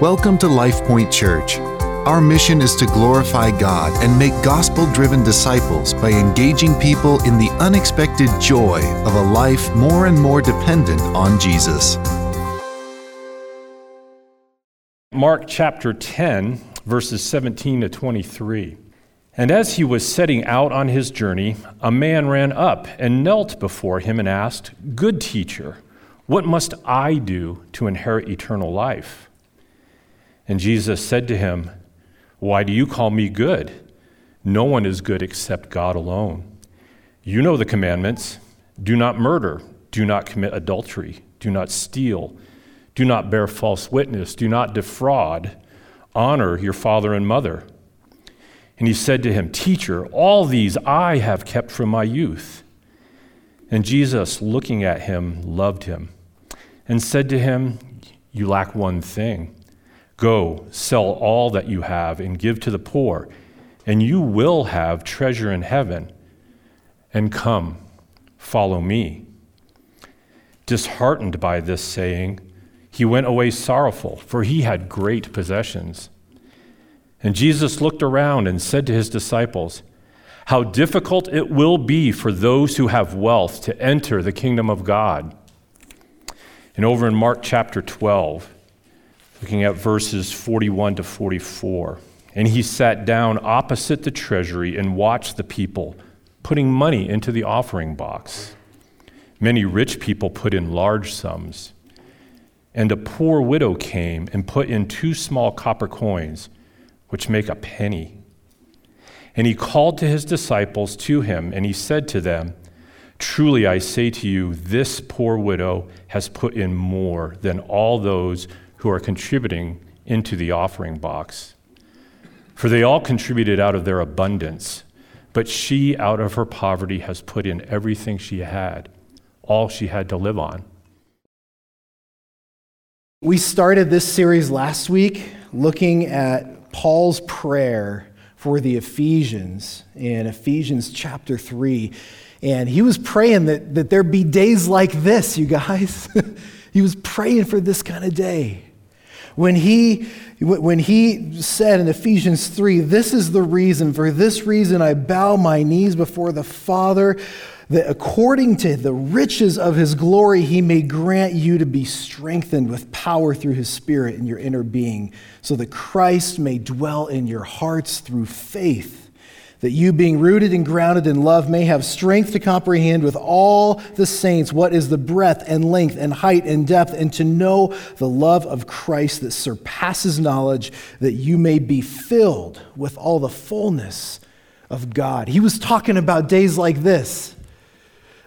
Welcome to LifePoint Church. Our mission is to glorify God and make gospel driven disciples by engaging people in the unexpected joy of a life more and more dependent on Jesus. Mark chapter 10, verses 17 to 23. And as he was setting out on his journey, a man ran up and knelt before him and asked, Good teacher, what must I do to inherit eternal life? And Jesus said to him, Why do you call me good? No one is good except God alone. You know the commandments do not murder, do not commit adultery, do not steal, do not bear false witness, do not defraud, honor your father and mother. And he said to him, Teacher, all these I have kept from my youth. And Jesus, looking at him, loved him and said to him, You lack one thing. Go, sell all that you have and give to the poor, and you will have treasure in heaven. And come, follow me. Disheartened by this saying, he went away sorrowful, for he had great possessions. And Jesus looked around and said to his disciples, How difficult it will be for those who have wealth to enter the kingdom of God. And over in Mark chapter 12, looking at verses 41 to 44. And he sat down opposite the treasury and watched the people putting money into the offering box. Many rich people put in large sums. And a poor widow came and put in two small copper coins, which make a penny. And he called to his disciples to him, and he said to them, Truly I say to you, this poor widow has put in more than all those who are contributing into the offering box. For they all contributed out of their abundance, but she, out of her poverty, has put in everything she had, all she had to live on. We started this series last week looking at Paul's prayer for the Ephesians in Ephesians chapter 3. And he was praying that, that there be days like this, you guys. he was praying for this kind of day. When he, when he said in Ephesians 3, This is the reason, for this reason I bow my knees before the Father, that according to the riches of his glory, he may grant you to be strengthened with power through his Spirit in your inner being, so that Christ may dwell in your hearts through faith that you, being rooted and grounded in love, may have strength to comprehend with all the saints what is the breadth and length and height and depth, and to know the love of Christ that surpasses knowledge, that you may be filled with all the fullness of God. He was talking about days like this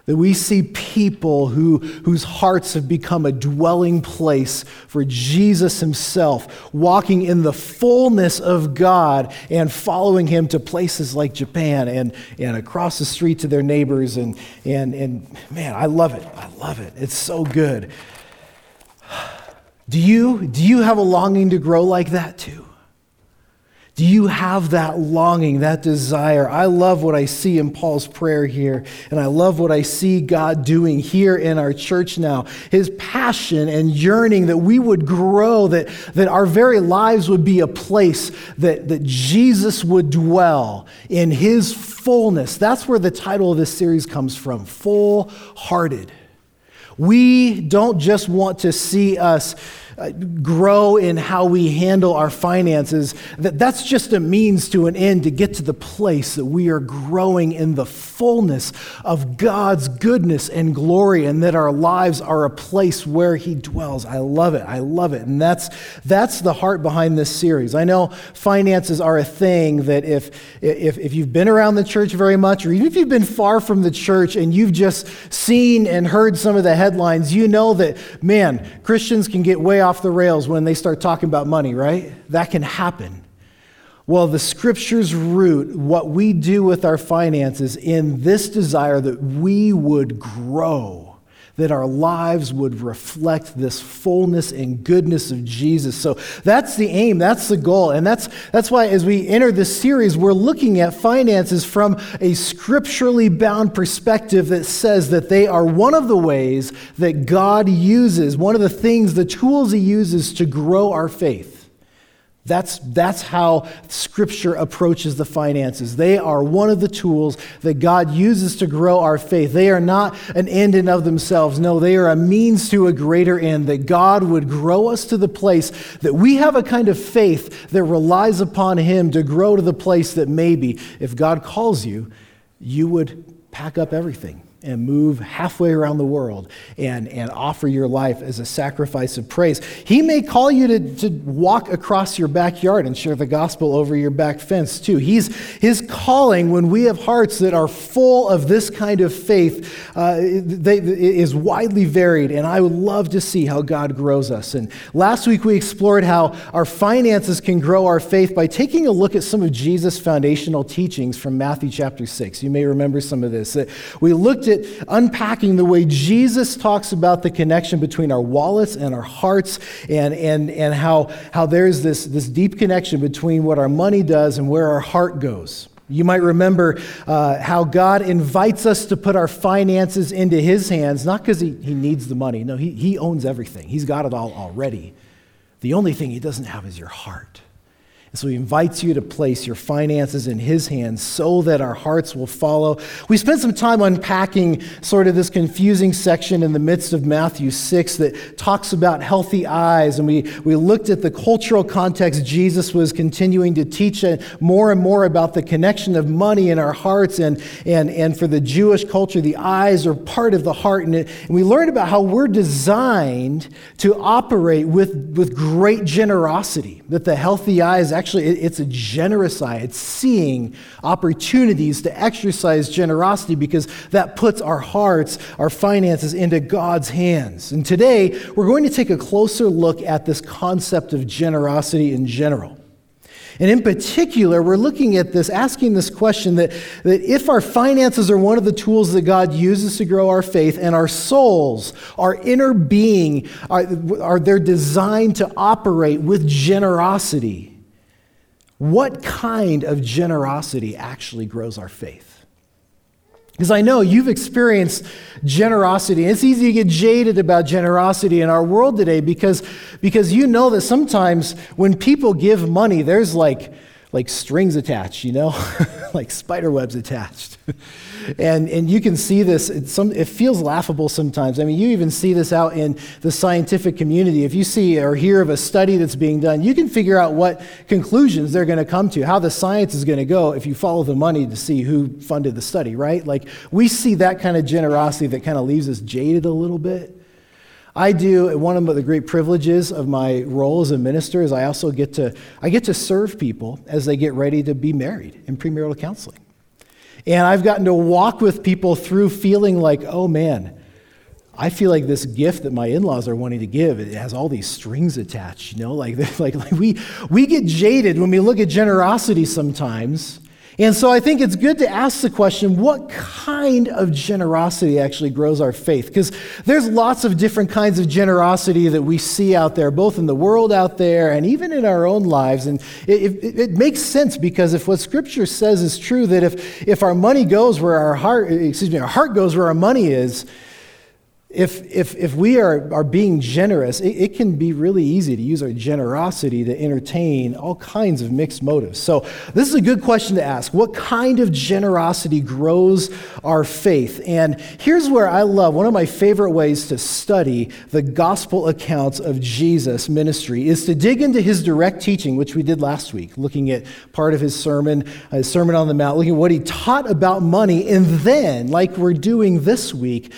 that we see people who, whose hearts have become a dwelling place for Jesus himself, walking in the fullness of God and following him to places like Japan and, and across the street to their neighbors. And, and, and man, I love it. I love it. It's so good. Do you, do you have a longing to grow like that too? Do you have that longing, that desire? I love what I see in Paul's prayer here, and I love what I see God doing here in our church now. His passion and yearning that we would grow, that, that our very lives would be a place that, that Jesus would dwell in his fullness. That's where the title of this series comes from full hearted. We don't just want to see us grow in how we handle our finances, that that's just a means to an end to get to the place that we are growing in the fullness of God's goodness and glory and that our lives are a place where he dwells. I love it. I love it. And that's that's the heart behind this series. I know finances are a thing that if if if you've been around the church very much or even if you've been far from the church and you've just seen and heard some of the headlines, you know that man, Christians can get way off the rails when they start talking about money, right? That can happen. Well, the scriptures root what we do with our finances in this desire that we would grow, that our lives would reflect this fullness and goodness of Jesus. So that's the aim, that's the goal. And that's, that's why, as we enter this series, we're looking at finances from a scripturally bound perspective that says that they are one of the ways that God uses, one of the things, the tools He uses to grow our faith. That's, that's how Scripture approaches the finances. They are one of the tools that God uses to grow our faith. They are not an end in of themselves. No, they are a means to a greater end, that God would grow us to the place that we have a kind of faith that relies upon Him to grow to the place that maybe, if God calls you, you would pack up everything and move halfway around the world and, and offer your life as a sacrifice of praise. He may call you to, to walk across your backyard and share the gospel over your back fence too. He's, his calling when we have hearts that are full of this kind of faith uh, they, is widely varied, and I would love to see how God grows us. And last week we explored how our finances can grow our faith by taking a look at some of Jesus' foundational teachings from Matthew chapter 6. You may remember some of this. We looked at unpacking the way Jesus talks about the connection between our wallets and our hearts, and, and, and how, how there's this, this deep connection between what our money does and where our heart goes. You might remember uh, how God invites us to put our finances into His hands, not because he, he needs the money. No, he, he owns everything, He's got it all already. The only thing He doesn't have is your heart. And so he invites you to place your finances in his hands so that our hearts will follow. We spent some time unpacking sort of this confusing section in the midst of Matthew 6 that talks about healthy eyes. And we, we looked at the cultural context Jesus was continuing to teach more and more about the connection of money in our hearts. And, and, and for the Jewish culture, the eyes are part of the heart. And, it, and we learned about how we're designed to operate with, with great generosity, that the healthy eyes actually, it's a generous eye. It's seeing opportunities to exercise generosity because that puts our hearts, our finances into God's hands. And today, we're going to take a closer look at this concept of generosity in general. And in particular, we're looking at this, asking this question that, that if our finances are one of the tools that God uses to grow our faith, and our souls, our inner being, are, are they're designed to operate with generosity, what kind of generosity actually grows our faith? Because I know you've experienced generosity. It's easy to get jaded about generosity in our world today because, because you know that sometimes when people give money, there's like, like strings attached, you know, like spider webs attached. and, and you can see this, some, it feels laughable sometimes. I mean, you even see this out in the scientific community. If you see or hear of a study that's being done, you can figure out what conclusions they're going to come to, how the science is going to go if you follow the money to see who funded the study, right? Like, we see that kind of generosity that kind of leaves us jaded a little bit. I do one of the great privileges of my role as a minister is I also get to I get to serve people as they get ready to be married in premarital counseling. And I've gotten to walk with people through feeling like, oh man, I feel like this gift that my in-laws are wanting to give, it has all these strings attached, you know, like, like, like we, we get jaded when we look at generosity sometimes and so I think it's good to ask the question what kind of generosity actually grows our faith? Because there's lots of different kinds of generosity that we see out there, both in the world out there and even in our own lives. And it, it, it makes sense because if what Scripture says is true, that if, if our money goes where our heart, excuse me, our heart goes where our money is, if, if, if we are, are being generous, it, it, can be really easy to use our generosity to entertain all kinds of mixed motives. So, this is a good question to ask. What kind of generosity grows our faith? And here's where I love one of my favorite ways to study the gospel accounts of Jesus' ministry is to dig into his direct teaching, which we did last week, looking at part of his sermon, his Sermon on the Mount, looking at what he taught about money, and then, like we're doing this week,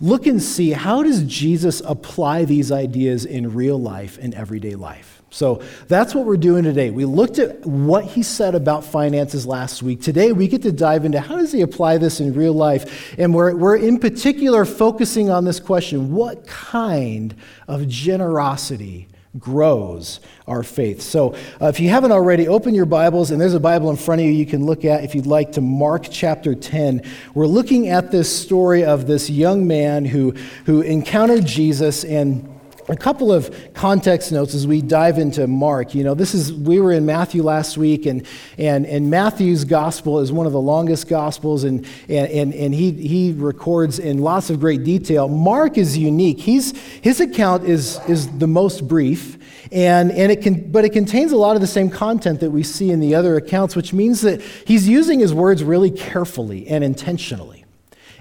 look and see how does Jesus apply these ideas in real life in everyday life. So that's what we're doing today. We looked at what he said about finances last week. Today we get to dive into how does he apply this in real life? And we're, we're in particular focusing on this question what kind of generosity grows our faith. So, uh, if you haven't already, open your Bibles, and there's a Bible in front of you you can look at if you'd like to Mark chapter 10. We're looking at this story of this young man who, who encountered Jesus and a couple of context notes as we dive into Mark. You know, this is we were in Matthew last week, and and, and Matthew's gospel is one of the longest gospels, and and, and, and he he records in lots of great detail. Mark is unique. He's his account is is the most brief, and and it can but it contains a lot of the same content that we see in the other accounts, which means that he's using his words really carefully and intentionally.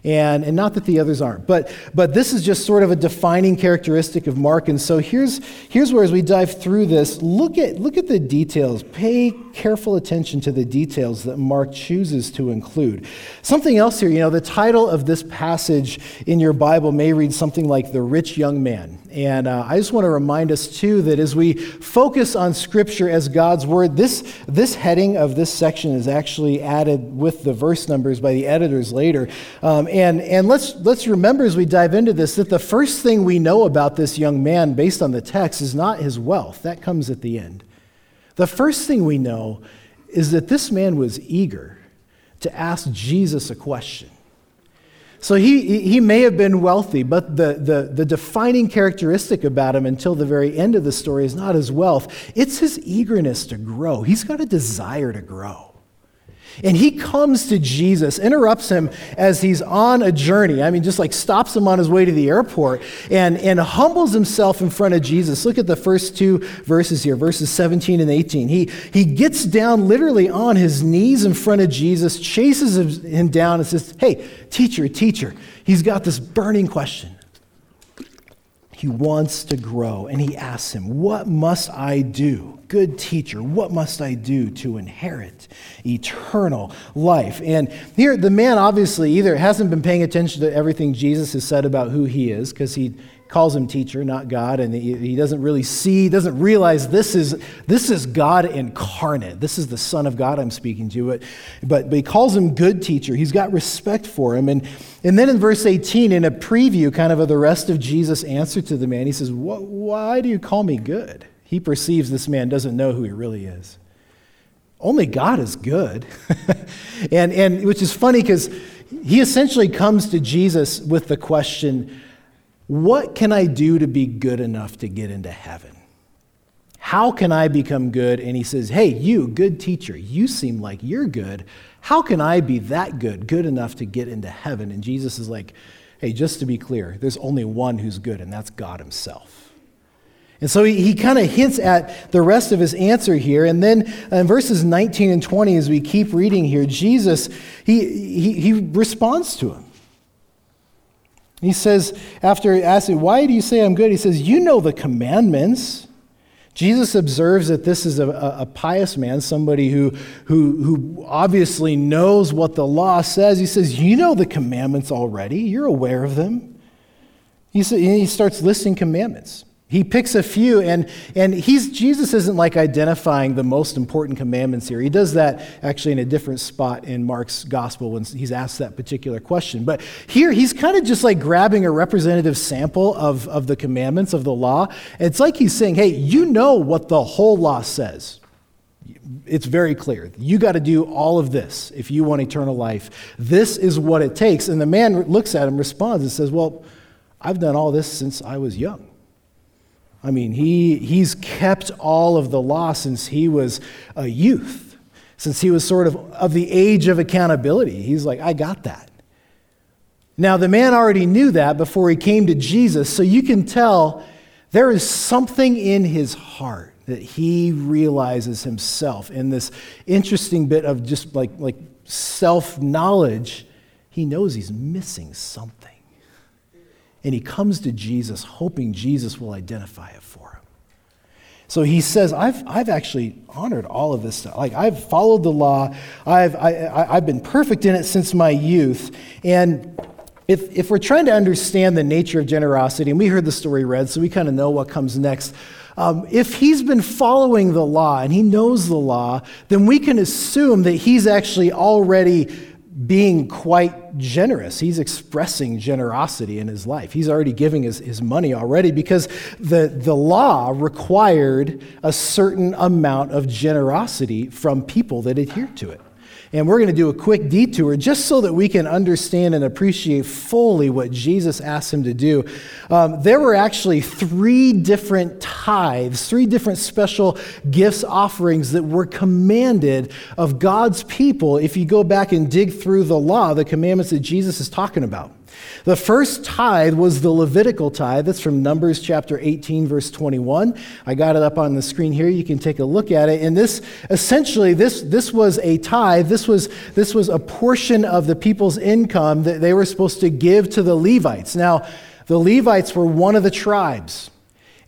And, and not that the others aren't, but, but this is just sort of a defining characteristic of Mark. And so here's, here's where, as we dive through this, look at, look at the details. Pay careful attention to the details that Mark chooses to include. Something else here, you know, the title of this passage in your Bible may read something like The Rich Young Man. And uh, I just want to remind us, too, that as we focus on Scripture as God's Word, this, this heading of this section is actually added with the verse numbers by the editors later. Um, and and let's, let's remember as we dive into this that the first thing we know about this young man, based on the text, is not his wealth. That comes at the end. The first thing we know is that this man was eager to ask Jesus a question. So he, he may have been wealthy, but the, the, the defining characteristic about him until the very end of the story is not his wealth, it's his eagerness to grow. He's got a desire to grow. And he comes to Jesus, interrupts him as he's on a journey. I mean, just like stops him on his way to the airport and, and humbles himself in front of Jesus. Look at the first two verses here, verses 17 and 18. He, he gets down literally on his knees in front of Jesus, chases him down, and says, Hey, teacher, teacher. He's got this burning question. He wants to grow, and he asks him, What must I do? Good teacher, what must I do to inherit eternal life? And here, the man obviously either hasn't been paying attention to everything Jesus has said about who he is, because he calls him teacher, not God, and he, doesn't really see, doesn't realize this is, this is God incarnate. This is the Son of God I'm speaking to. But, but, but he calls him good teacher. He's got respect for him. And, and then in verse 18, in a preview kind of of the rest of Jesus' answer to the man, he says, Why do you call me good? He perceives this man doesn't know who he really is. Only God is good. and, and which is funny because he essentially comes to Jesus with the question, what can I do to be good enough to get into heaven? How can I become good? And he says, Hey, you, good teacher, you seem like you're good. How can I be that good, good enough to get into heaven? And Jesus is like, Hey, just to be clear, there's only one who's good, and that's God Himself. And so he, he kind of hints at the rest of his answer here. And then in verses 19 and 20, as we keep reading here, Jesus, he, he, he responds to him. He says, after asking, Why do you say I'm good? He says, You know the commandments. Jesus observes that this is a, a, pious man, somebody who, who, who obviously knows what the law says. He says, You know the commandments already. You're aware of them. He, he starts listing commandments. He picks a few, and, and he's, Jesus isn't like identifying the most important commandments here. He does that actually in a different spot in Mark's gospel when he's asked that particular question. But here, he's kind of just like grabbing a representative sample of, of the commandments of the law. It's like he's saying, hey, you know what the whole law says. It's very clear. You got to do all of this if you want eternal life. This is what it takes. And the man looks at him, responds, and says, Well, I've done all this since I was young. I mean, he, he's kept all of the law since he was a youth, since he was sort of of the age of accountability. He's like, I got that. Now, the man already knew that before he came to Jesus, so you can tell there is something in his heart that he realizes himself in this interesting bit of just like, like self knowledge. He knows he's missing something. And he comes to Jesus hoping Jesus will identify it for him. So he says, I've, I've actually honored all of this stuff. Like, I've followed the law, I've, I, I've been perfect in it since my youth. And if, if we're trying to understand the nature of generosity, and we heard the story read, so we kind of know what comes next. Um, if he's been following the law and he knows the law, then we can assume that he's actually already being quite generous. He's expressing generosity in his life. He's already giving his, his money already because the, the law required a certain amount of generosity from people that adhered to it. And we're going to do a quick detour just so that we can understand and appreciate fully what Jesus asked him to do. Um, there were actually three different tithes, three different special gifts, offerings that were commanded of God's people if you go back and dig through the law, the commandments that Jesus is talking about. The first tithe was the Levitical tithe. That's from Numbers chapter 18, verse 21. I got it up on the screen here. You can take a look at it. And this, essentially, this, this was a tithe. This was, this was a portion of the people's income that they were supposed to give to the Levites. Now, the Levites were one of the tribes.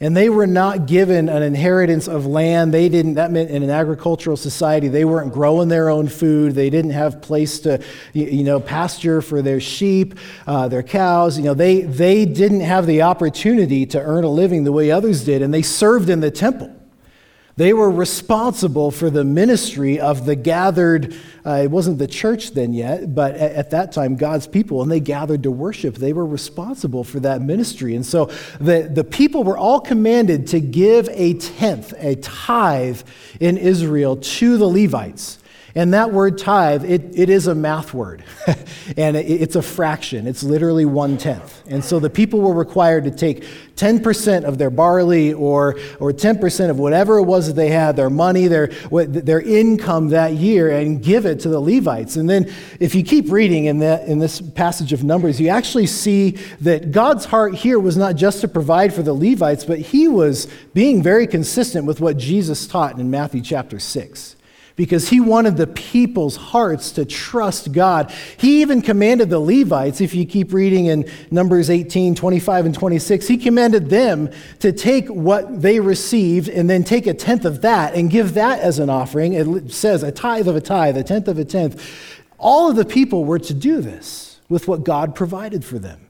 And they were not given an inheritance of land. They didn't, that meant in an agricultural society, they weren't growing their own food. They didn't have place to, you know, pasture for their sheep, uh, their cows. You know, they, they didn't have the opportunity to earn a living the way others did, and they served in the temple. They were responsible for the ministry of the gathered, uh, it wasn't the church then yet, but at, at, that time, God's people, and they gathered to worship. They were responsible for that ministry. And so the, the people were all commanded to give a tenth, a tithe in Israel to the Levites. And that word tithe, it, it is a math word. and it, it's a fraction. It's literally one tenth. And so the people were required to take 10% of their barley or, or 10% of whatever it was that they had, their money, their, their income that year, and give it to the Levites. And then if you keep reading in, that, in this passage of Numbers, you actually see that God's heart here was not just to provide for the Levites, but he was being very consistent with what Jesus taught in Matthew chapter 6 because he wanted the people's hearts to trust God. He even commanded the Levites, if you keep reading in Numbers 18, 25, and 26, he commanded them to take what they received and then take a tenth of that and give that as an offering. It says a tithe of a tithe, a tenth of a tenth. All of the people were to do this with what God provided for them.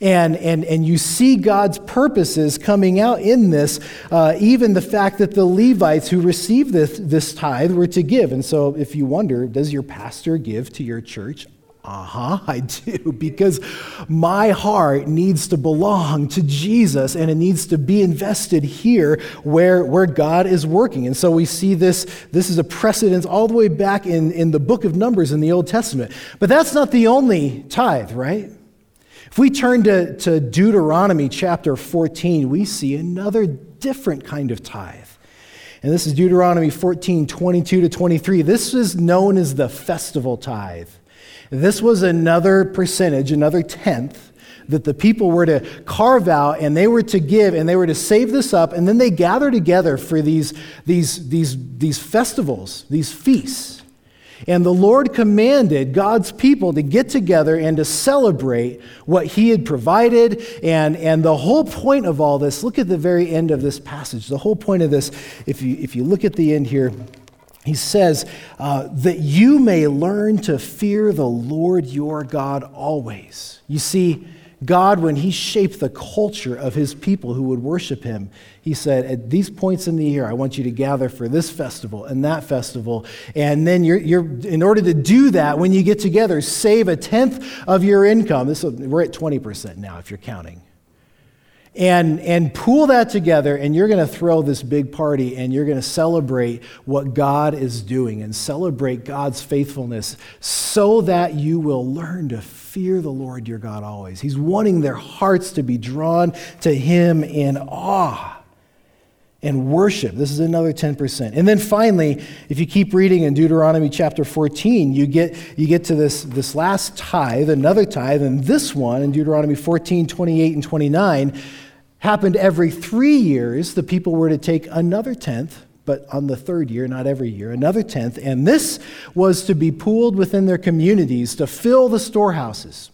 And, and, and you see God's purposes coming out in this, uh, even the fact that the Levites who received this, this tithe were to give. And so, if you wonder, does your pastor give to your church? Uh huh, I do, because my heart needs to belong to Jesus and it needs to be invested here where, where God is working. And so we see this, this is a precedence all the way back in, in the book of Numbers in the Old Testament. But that's not the only tithe, right? If we turn to, to Deuteronomy chapter 14, we see another different kind of tithe. And this is Deuteronomy 14, 22 to 23. This is known as the festival tithe. This was another percentage, another tenth that the people were to carve out and they were to give and they were to save this up and then they gather together for these, these, these, these festivals, these feasts. And the Lord commanded God's people to get together and to celebrate what He had provided. And, and the whole point of all this, look at the very end of this passage. The whole point of this, if you, if you look at the end here, he says, uh, that you may learn to fear the Lord your God always. You see, God, when He shaped the culture of His people who would worship Him, He said, At these points in the year, I want you to gather for this festival and that festival. And then, you're, you're, in order to do that, when you get together, save a tenth of your income. This, we're at 20% now, if you're counting and, and pool that together, and you're going to throw this big party and you're going to celebrate what God is doing and celebrate God's faithfulness so that you will learn to fear the Lord your God always. He's wanting their hearts to be drawn to Him in awe and worship. This is another 10%. And then finally, if you keep reading in Deuteronomy chapter 14, you get, you get to this, this last tithe, another tithe, and this one in Deuteronomy 14, 28, and 29 happened every three years. The people were to take another tenth, but on the third year, not every year, another tenth. And this was to be pooled within their communities to fill the storehouses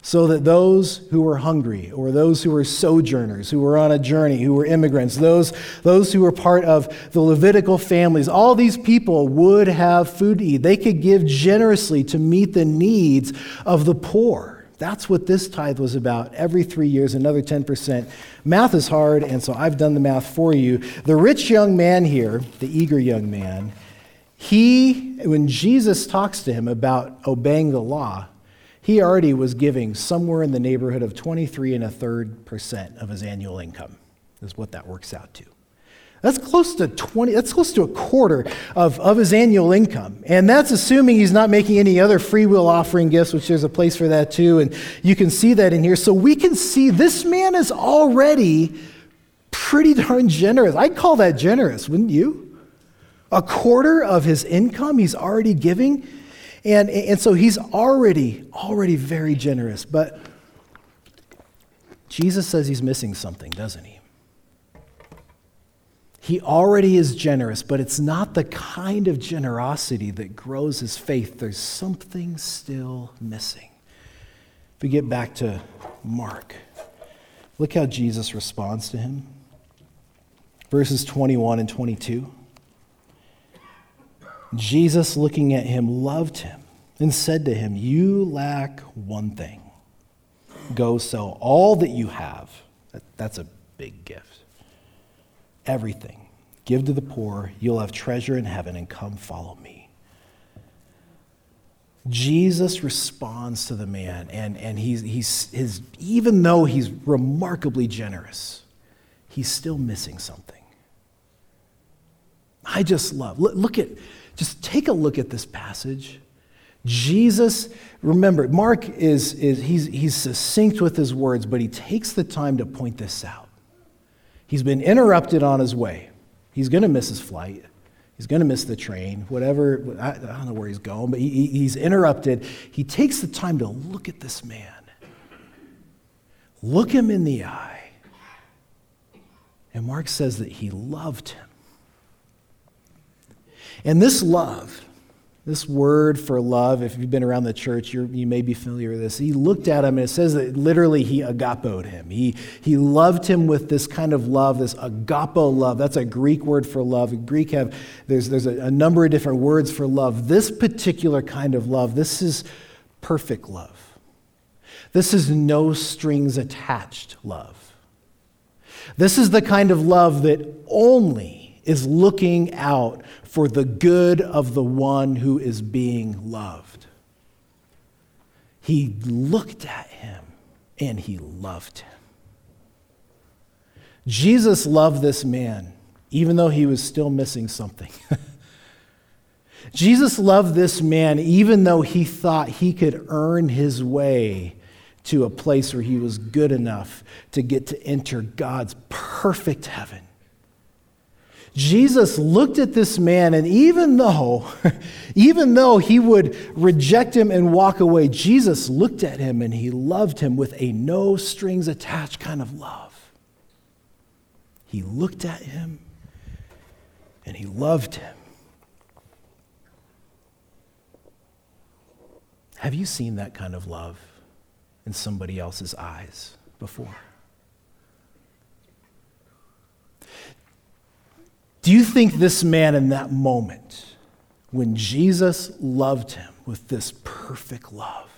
so that those who were hungry or those who were sojourners who were on a journey who were immigrants those, those who were part of the levitical families all these people would have food to eat they could give generously to meet the needs of the poor that's what this tithe was about. Every three years, another 10%. Math is hard, and so I've done the math for you. The rich young man here, the eager young man, He, when Jesus talks to him about obeying the law, he already was giving somewhere in the neighborhood of 23 and a third percent of his annual income, is what that works out to. That's close to 20, that's close to a quarter of, of his annual income. And that's assuming he's not making any other free will offering gifts, which there's a place for that too. And you can see that in here. So we can see this man is already pretty darn generous. I'd call that generous, wouldn't you? A quarter of his income he's already giving. And, and so he's already, already very generous. But Jesus says he's missing something, doesn't he? He already is generous, but it's not the kind of generosity that grows his faith. There's something still missing. If we get back to Mark, look how Jesus responds to him. Verses 21 and 22. Jesus, looking at him, loved him and said to him, You lack one thing. Go sell all that you have. That's a big gift everything. Give to the poor, you'll have treasure in heaven, and come follow me. Jesus responds to the man, and, and he's, he's, his, even though he's remarkably generous, he's still missing something. I just love, look, at, just take a look at this passage. Jesus, remember, Mark is, is he's, he's succinct with his words, but he takes the time to point this out. He's been interrupted on his way. He's going to miss his flight. He's going to miss the train, whatever. I, don't know where he's going, but he, he's interrupted. He takes the time to look at this man, look him in the eye. And Mark says that he loved him. And this love, this word for love, if you've been around the church, you may be familiar with this. He looked at him, and it says that literally he agapoed him. He, he loved him with this kind of love, this agapo love. That's a Greek word for love. In Greek have there's, there's a, a number of different words for love. This particular kind of love, this is perfect love. This is no strings attached love. This is the kind of love that only is looking out for the good of the one who is being loved. He looked at him and he loved him. Jesus loved this man, even though he was still missing something. Jesus loved this man, even though he thought he could earn his way to a place where he was good enough to get to enter God's perfect heaven. Jesus looked at this man, and even though, even though he would reject him and walk away, Jesus looked at him and he loved him with a no strings attached kind of love. He looked at him and he loved him. Have you seen that kind of love in somebody else's eyes before? Do you think this man in that moment, when Jesus loved him with this perfect love,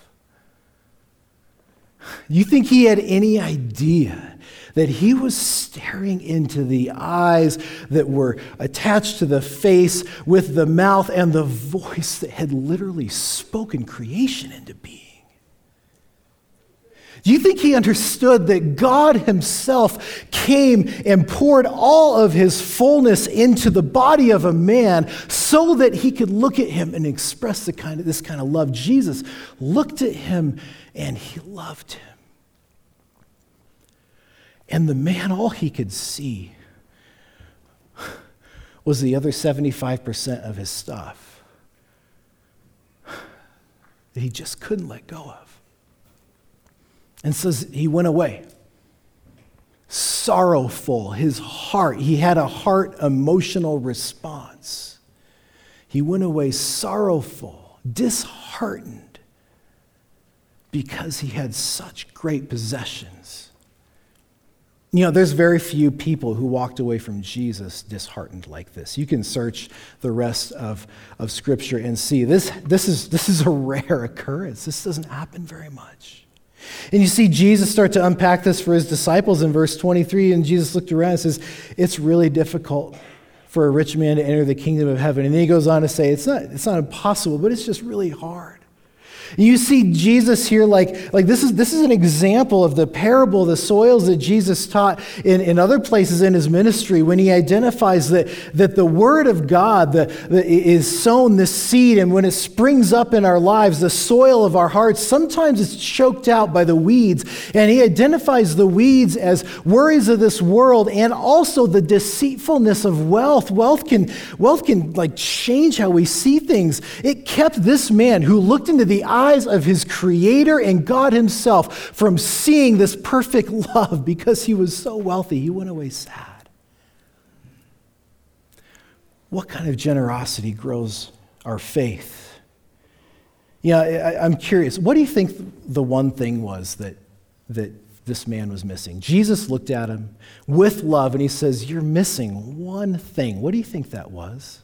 you think he had any idea that he was staring into the eyes that were attached to the face with the mouth and the voice that had literally spoken creation into being? Do you think he understood that God himself came and poured all of his fullness into the body of a man so that he could look at him and express the kind of, this kind of love? Jesus looked at him and he loved him. And the man, all he could see was the other 75% of his stuff that he just couldn't let go of. And says he went away. Sorrowful, his heart, he had a heart emotional response. He went away sorrowful, disheartened, because he had such great possessions. You know, there's very few people who walked away from Jesus disheartened like this. You can search the rest of, of Scripture and see this, this, is, this is a rare occurrence. This doesn't happen very much. And you see Jesus start to unpack this for his disciples in verse 23, and Jesus looked around and says, It's really difficult for a rich man to enter the kingdom of heaven. And then he goes on to say, it's not, it's not impossible, but it's just really hard. You see Jesus here, like, like this, is, this is an example of the parable, the soils that Jesus taught in, in other places in his ministry when he identifies that, that the Word of God the, the, is sown, this seed, and when it springs up in our lives, the soil of our hearts, sometimes it's choked out by the weeds. And he identifies the weeds as worries of this world and also the deceitfulness of wealth. Wealth can, wealth can like change how we see things. It kept this man who looked into the eyes eyes of his creator and God himself from seeing this perfect love because he was so wealthy. He went away sad. What kind of generosity grows our faith? Yeah, I, am curious. What do you think the one thing was that, that this man was missing? Jesus looked at him with love and he says, You're missing one thing. What do you think that was?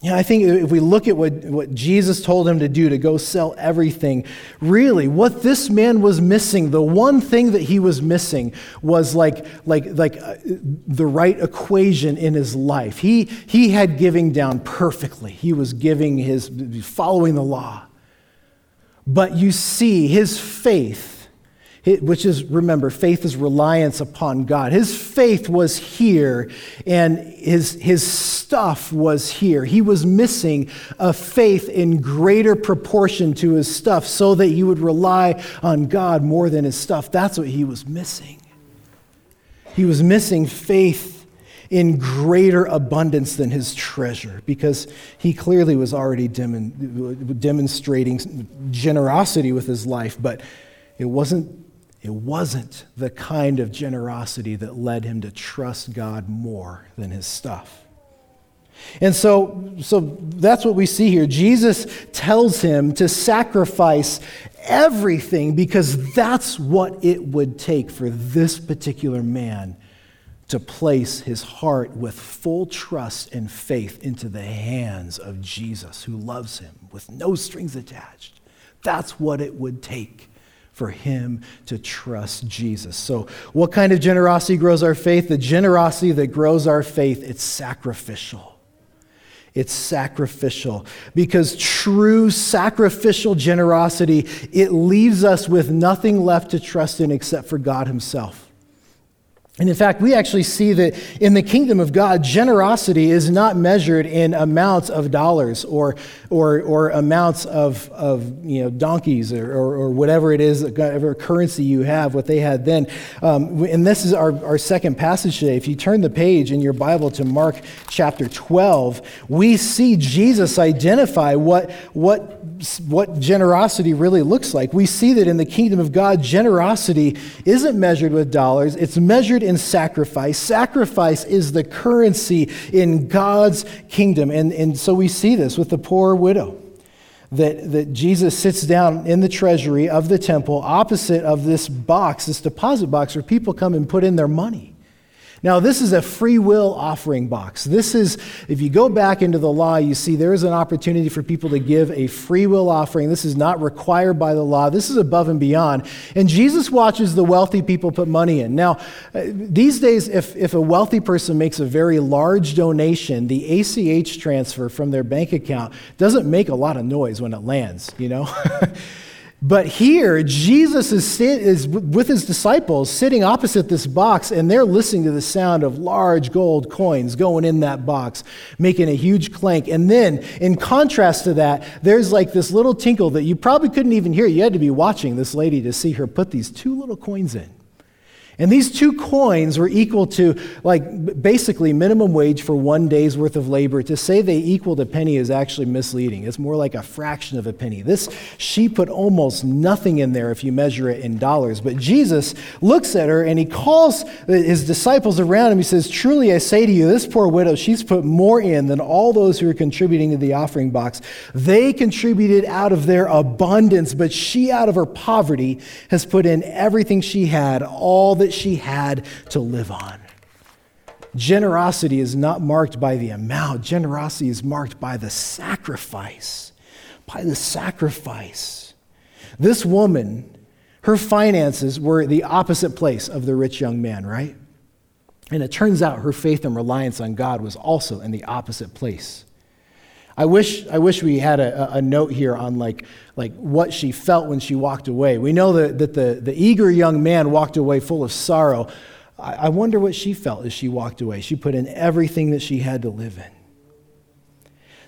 Yeah, I think if we look at what, what Jesus told him to do, to go sell everything, really, what this man was missing, the one thing that he was missing was like, like, like uh, the right equation in his life. He, he had giving down perfectly, he was giving his, following the law. But you see, his faith which is, remember, faith is reliance upon God. His faith was here, and his, his stuff was here. He was missing a faith in greater proportion to his stuff so that he would rely on God more than his stuff. That's what he was missing. He was missing faith in greater abundance than his treasure because he clearly was already demonstrating generosity with his life, but it wasn't it wasn't the kind of generosity that led him to trust God more than his stuff. And so, so that's what we see here. Jesus tells him to sacrifice everything because that's what it would take for this particular man to place his heart with full trust and faith into the hands of Jesus, who loves him with no strings attached. That's what it would take for him to trust Jesus. So, what kind of generosity grows our faith? The generosity that grows our faith, it's sacrificial. It's sacrificial because true sacrificial generosity, it leaves us with nothing left to trust in except for God himself. And in fact, we actually see that in the kingdom of God, generosity is not measured in amounts of dollars or, or, or amounts of, of you know, donkeys or, or, or whatever it is, whatever currency you have, what they had then. Um, and this is our, our second passage today. If you turn the page in your Bible to Mark chapter 12, we see Jesus identify what, what, what generosity really looks like. We see that in the kingdom of God, generosity isn't measured with dollars, it's measured in sacrifice. Sacrifice is the currency in God's kingdom. And, and so we see this with the poor widow. That, that Jesus sits down in the treasury of the temple opposite of this box, this deposit box where people come and put in their money. Now, this is a free will offering box. This is, if you go back into the law, you see there is an opportunity for people to give a free will offering. This is not required by the law, this is above and beyond. And Jesus watches the wealthy people put money in. Now, uh, these days, if, if a wealthy person makes a very large donation, the ACH transfer from their bank account doesn't make a lot of noise when it lands, you know? But here, Jesus is, is with his disciples sitting opposite this box, and they're listening to the sound of large gold coins going in that box, making a huge clank. And then, in contrast to that, there's like this little tinkle that you probably couldn't even hear. You had to be watching this lady to see her put these two little coins in. And these two coins were equal to, like, basically minimum wage for one day's worth of labor. To say they equaled a penny is actually misleading. It's more like a fraction of a penny. This, she put almost nothing in there if you measure it in dollars. But Jesus looks at her and he calls his disciples around him. He says, Truly I say to you, this poor widow, she's put more in than all those who are contributing to the offering box. They contributed out of their abundance, but she, out of her poverty, has put in everything she had, all that that she had to live on. Generosity is not marked by the amount, generosity is marked by the sacrifice. By the sacrifice. This woman, her finances were the opposite place of the rich young man, right? And it turns out her faith and reliance on God was also in the opposite place. I wish, I wish we had a, a note here on like, like what she felt when she walked away. We know that, that the, the eager young man walked away full of sorrow. I, I wonder what she felt as she walked away. She put in everything that she had to live in.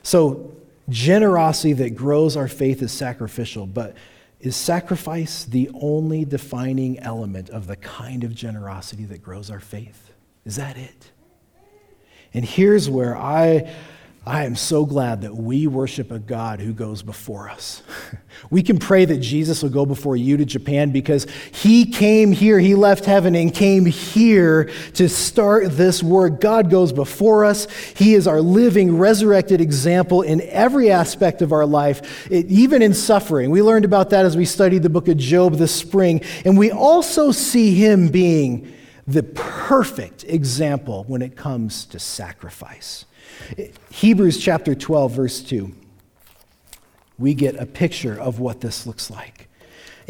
So, generosity that grows our faith is sacrificial, but is sacrifice the only defining element of the kind of generosity that grows our faith? Is that it? And here's where I, I am so glad that we worship a God who goes before us. We can pray that Jesus will go before you to Japan because he came here, he left heaven and came here to start this work. God goes before us. He is our living, resurrected example in every aspect of our life, even in suffering. We learned about that as we studied the book of Job this spring. And we also see him being the perfect example when it comes to sacrifice. Hebrews chapter 12, verse 2. We get a picture of what this looks like.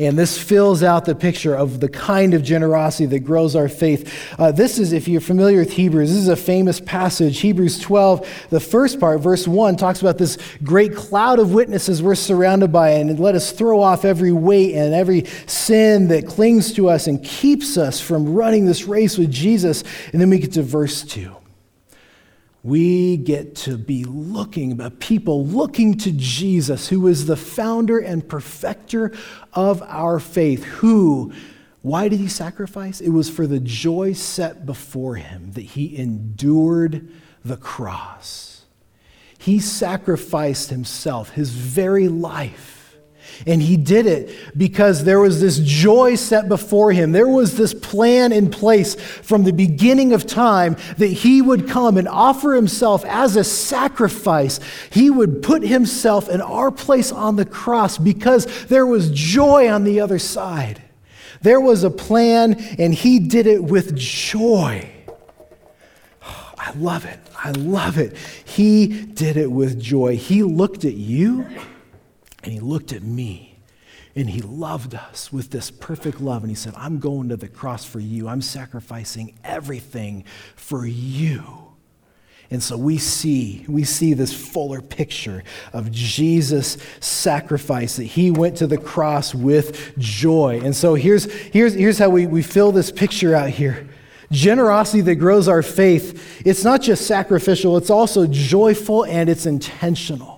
And this fills out the picture of the kind of generosity that grows our faith. Uh, this is, if you're familiar with Hebrews, this is a famous passage. Hebrews 12, the first part, verse 1, talks about this great cloud of witnesses we're surrounded by, and let us throw off every weight and every sin that clings to us and keeps us from running this race with Jesus. And then we get to verse 2 we get to be looking but people looking to Jesus, who is the founder and perfecter of our faith, who, why did he sacrifice? It was for the joy set before him that he endured the cross. He sacrificed himself, his very life and he did it because there was this joy set before him. There was this plan in place from the beginning of time that he would come and offer himself as a sacrifice. He would put himself in our place on the cross because there was joy on the other side. There was a plan, and he did it with joy. I love it. I love it. He did it with joy. He looked at you and he looked at me and he loved us with this perfect love. And he said, I'm going to the cross for you. I'm sacrificing everything for you. And so we see, we see this fuller picture of Jesus' sacrifice, that he went to the cross with joy. And so here's, here's, here's how we, we fill this picture out here. Generosity that grows our faith, it's not just sacrificial, it's also joyful and it's intentional.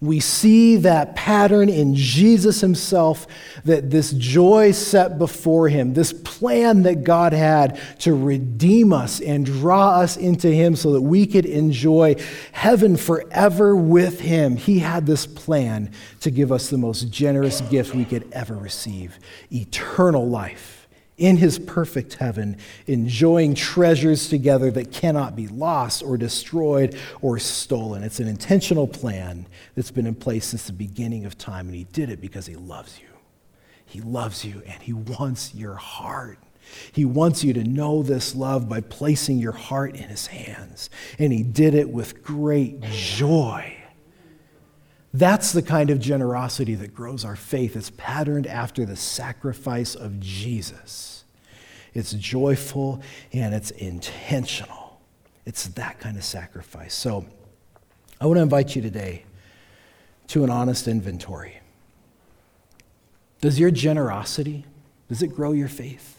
We see that pattern in Jesus himself, that this joy set before him, this plan that God had to redeem us and draw us into him so that we could enjoy heaven forever with him. He had this plan to give us the most generous gift we could ever receive eternal life in his perfect heaven, enjoying treasures together that cannot be lost or destroyed or stolen. It's an intentional plan that's been in place since the beginning of time, and he did it because he loves you. He loves you, and he wants your heart. He wants you to know this love by placing your heart in his hands, and he did it with great joy. That's the kind of generosity that grows our faith. It's patterned after the sacrifice of Jesus. It's joyful and it's intentional. It's that kind of sacrifice. So I want to invite you today to an honest inventory. Does your generosity, does it grow your faith?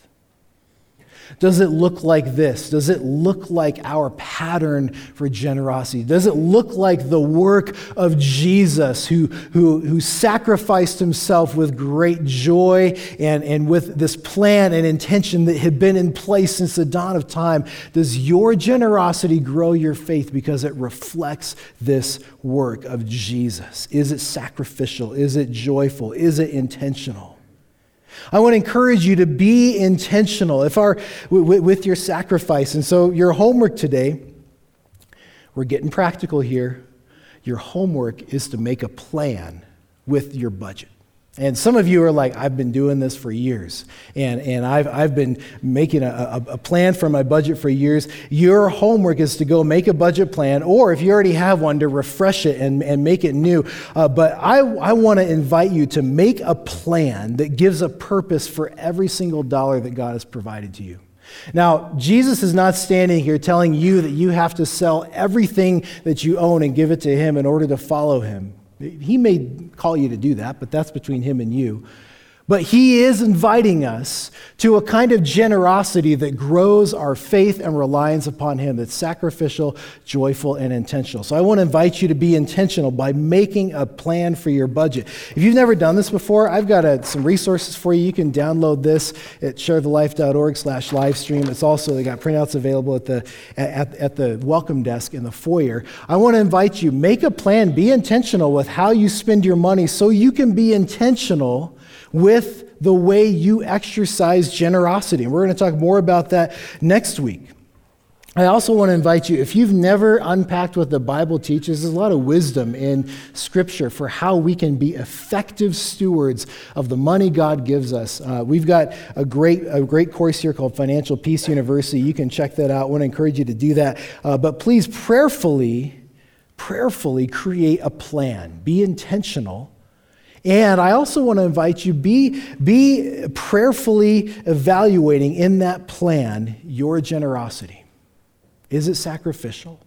Does it look like this? Does it look like our pattern for generosity? Does it look like the work of Jesus who, who, who sacrificed himself with great joy and, and with this plan and intention that had been in place since the dawn of time? Does your generosity grow your faith because it reflects this work of Jesus? Is it sacrificial? Is it joyful? Is it intentional? I want to encourage you to be intentional if our, with your sacrifice. And so, your homework today, we're getting practical here. Your homework is to make a plan with your budget. And some of you are like, I've been doing this for years, and, and I've, I've been making a, a, a, plan for my budget for years. Your homework is to go make a budget plan, or if you already have one, to refresh it and, and make it new. Uh, but I, I want to invite you to make a plan that gives a purpose for every single dollar that God has provided to you. Now, Jesus is not standing here telling you that you have to sell everything that you own and give it to him in order to follow him. He may call you to do that, but that's between him and you. But he is inviting us to a kind of generosity that grows our faith and reliance upon him, that's sacrificial, joyful, and intentional. So I want to invite you to be intentional by making a plan for your budget. If you've never done this before, I've got a, some resources for you. You can download this at sharethelife.org slash live stream. It's also, they got printouts available at the, at, at the welcome desk in the foyer. I want to invite you, make a plan, be intentional with how you spend your money so you can be intentional with the way you exercise generosity. And we're going to talk more about that next week. I also want to invite you, if you've never unpacked what the Bible teaches, there's a lot of wisdom in Scripture for how we can be effective stewards of the money God gives us. Uh, we've got a great, a great course here called Financial Peace University. You can check that out. I want to encourage you to do that. Uh, but please prayerfully, prayerfully create a plan. Be intentional and I also want to invite you be be prayerfully evaluating in that plan your generosity. Is it sacrificial?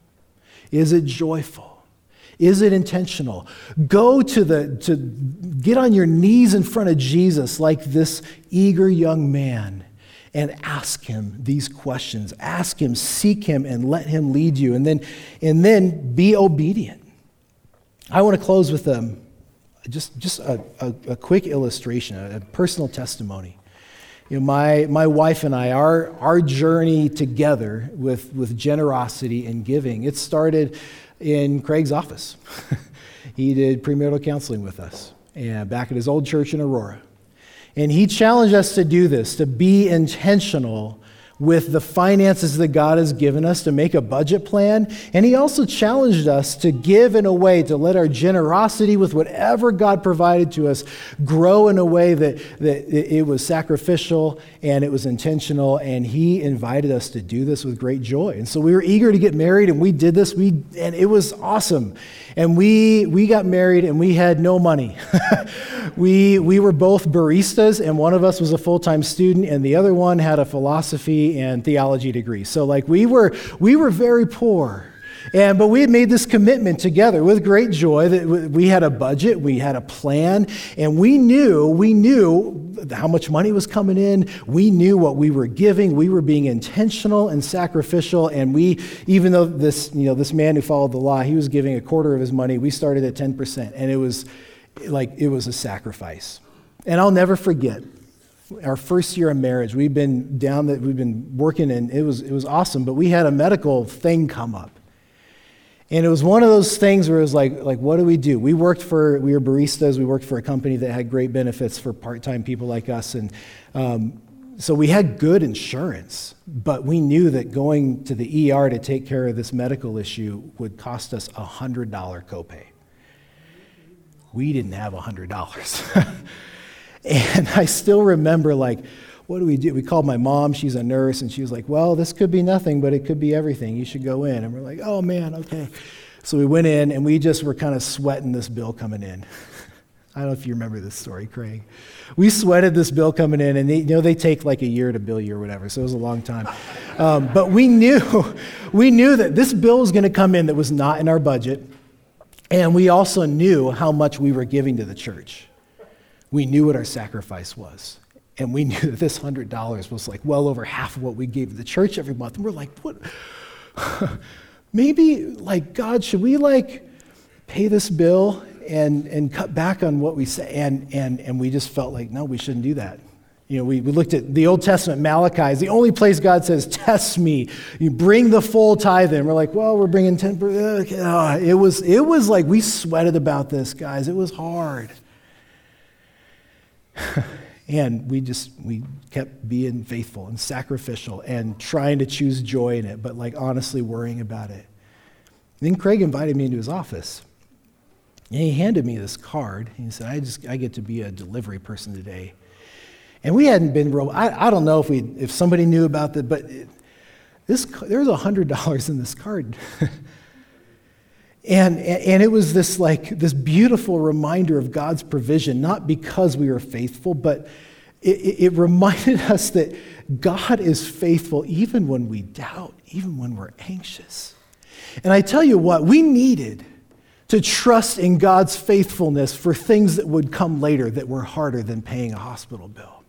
Is it joyful? Is it intentional? Go to the to get on your knees in front of Jesus like this eager young man and ask him these questions. Ask him, seek him and let him lead you and then and then be obedient. I want to close with them just, just a, a, a quick illustration, a, a personal testimony. You know, my, my wife and I, our, our journey together with, with generosity and giving, it started in Craig's office. he did premarital counseling with us and back at his old church in Aurora. And he challenged us to do this, to be intentional with the finances that God has given us to make a budget plan. And He also challenged us to give in a way to let our generosity with whatever God provided to us grow in a way that, that it was sacrificial and it was intentional. And He invited us to do this with great joy. And so we were eager to get married and we did this. We, and it was awesome. And we, we got married and we had no money. we, we were both baristas, and one of us was a full time student, and the other one had a philosophy and theology degree. So, like, we were, we were very poor. And, but we had made this commitment together with great joy that we had a budget, we had a plan, and we knew, we knew how much money was coming in. We knew what we were giving. We were being intentional and sacrificial. And we, even though this, you know, this man who followed the law, he was giving a quarter of his money, we started at 10%. And it was like, it was a sacrifice. And I'll never forget our first year of marriage, we've been down that we've been working and it was it was awesome, but we had a medical thing come up. And it was one of those things where it was like, like, what do we do? We worked for, we were baristas, we worked for a company that had great benefits for part time people like us. And um, so we had good insurance, but we knew that going to the ER to take care of this medical issue would cost us a $100 copay. We didn't have a $100. and I still remember, like, what do we do? We called my mom, she's a nurse, and she was like, well, this could be nothing, but it could be everything. You should go in. And we're like, oh man, okay. So we went in, and we just were kind of sweating this bill coming in. I don't know if you remember this story, Craig. We sweated this bill coming in, and they, you know they take like a year to bill you or whatever, so it was a long time. Um, but we knew, we knew that this bill was going to come in that was not in our budget, and we also knew how much we were giving to the church. We knew what our sacrifice was. And we knew that this $100 was like well over half of what we gave the church every month. And we're like, what? Maybe, like, God, should we, like, pay this bill and, and cut back on what we say? And, and, and we just felt like, no, we shouldn't do that. You know, we, we looked at the Old Testament, Malachi is the only place God says, test me. You bring the full tithe in. We're like, well, we're bringing 10%. Oh, uh, it, was, it was like we sweated about this, guys. It was hard. And we just, we kept being faithful and sacrificial and trying to choose joy in it, but like honestly worrying about it. And then Craig invited me into his office. And he handed me this card. He said, I just, I get to be a delivery person today. And we hadn't been real, I, I don't know if we, if somebody knew about that, but it, this, there's a $100 in this card. And, and it was this like this beautiful reminder of God's provision, not because we were faithful, but it, it reminded us that God is faithful even when we doubt, even when we're anxious. And I tell you what, we needed to trust in God's faithfulness for things that would come later that were harder than paying a hospital bill.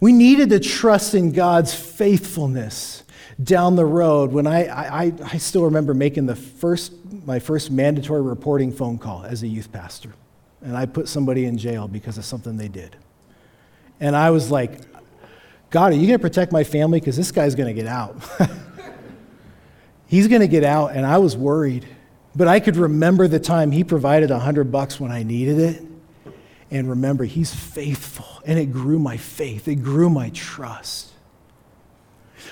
We needed to trust in God's faithfulness down the road when I, I, I still remember making the first, my first mandatory reporting phone call as a youth pastor. And I put somebody in jail because of something they did. And I was like, God, are you going to protect my family? Because this guy's going to get out. He's going to get out. And I was worried. But I could remember the time he provided a hundred bucks when I needed it. And remember, he's faithful. And it grew my faith, it grew my trust.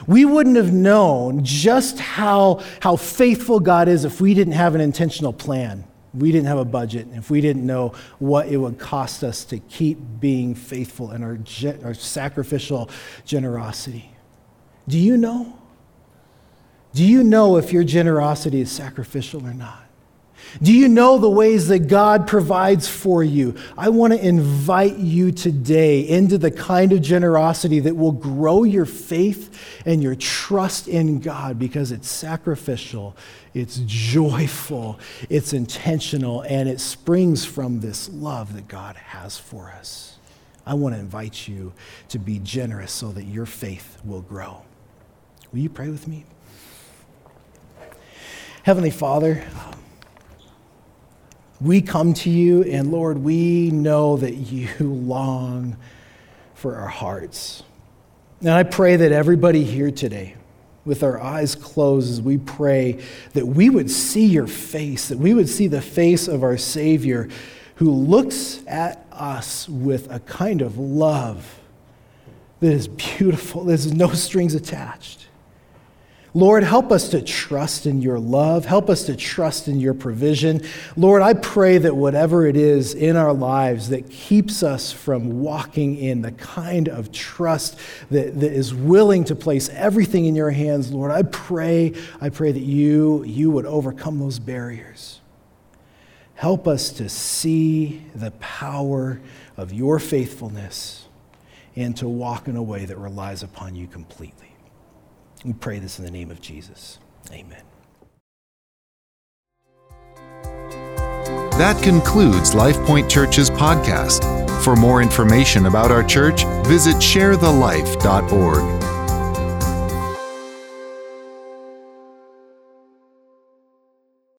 We wouldn't have known just how, how faithful God is if we didn't have an intentional plan. We didn't have a budget, if we didn't know what it would cost us to keep being faithful in our, our sacrificial generosity. Do you know? Do you know if your generosity is sacrificial or not? Do you know the ways that God provides for you? I want to invite you today into the kind of generosity that will grow your faith and your trust in God because it's sacrificial, it's joyful, it's intentional, and it springs from this love that God has for us. I want to invite you to be generous so that your faith will grow. Will you pray with me? Heavenly Father, we come to you, and Lord, we know that you long for our hearts. And I pray that everybody here today, with our eyes closed, as we pray, that we would see your face, that we would see the face of our Savior who looks at us with a kind of love that is beautiful, there's no strings attached. Lord, help us to trust in your love. Help us to trust in your provision. Lord, I pray that whatever it is in our lives that keeps us from walking in the kind of trust that, that is willing to place everything in your hands, Lord, I pray, I pray that you, you would overcome those barriers. Help us to see the power of your faithfulness and to walk in a way that relies upon you completely. We pray this in the name of Jesus. Amen. That concludes LifePoint Church's podcast. For more information about our church, visit sharethelife.org.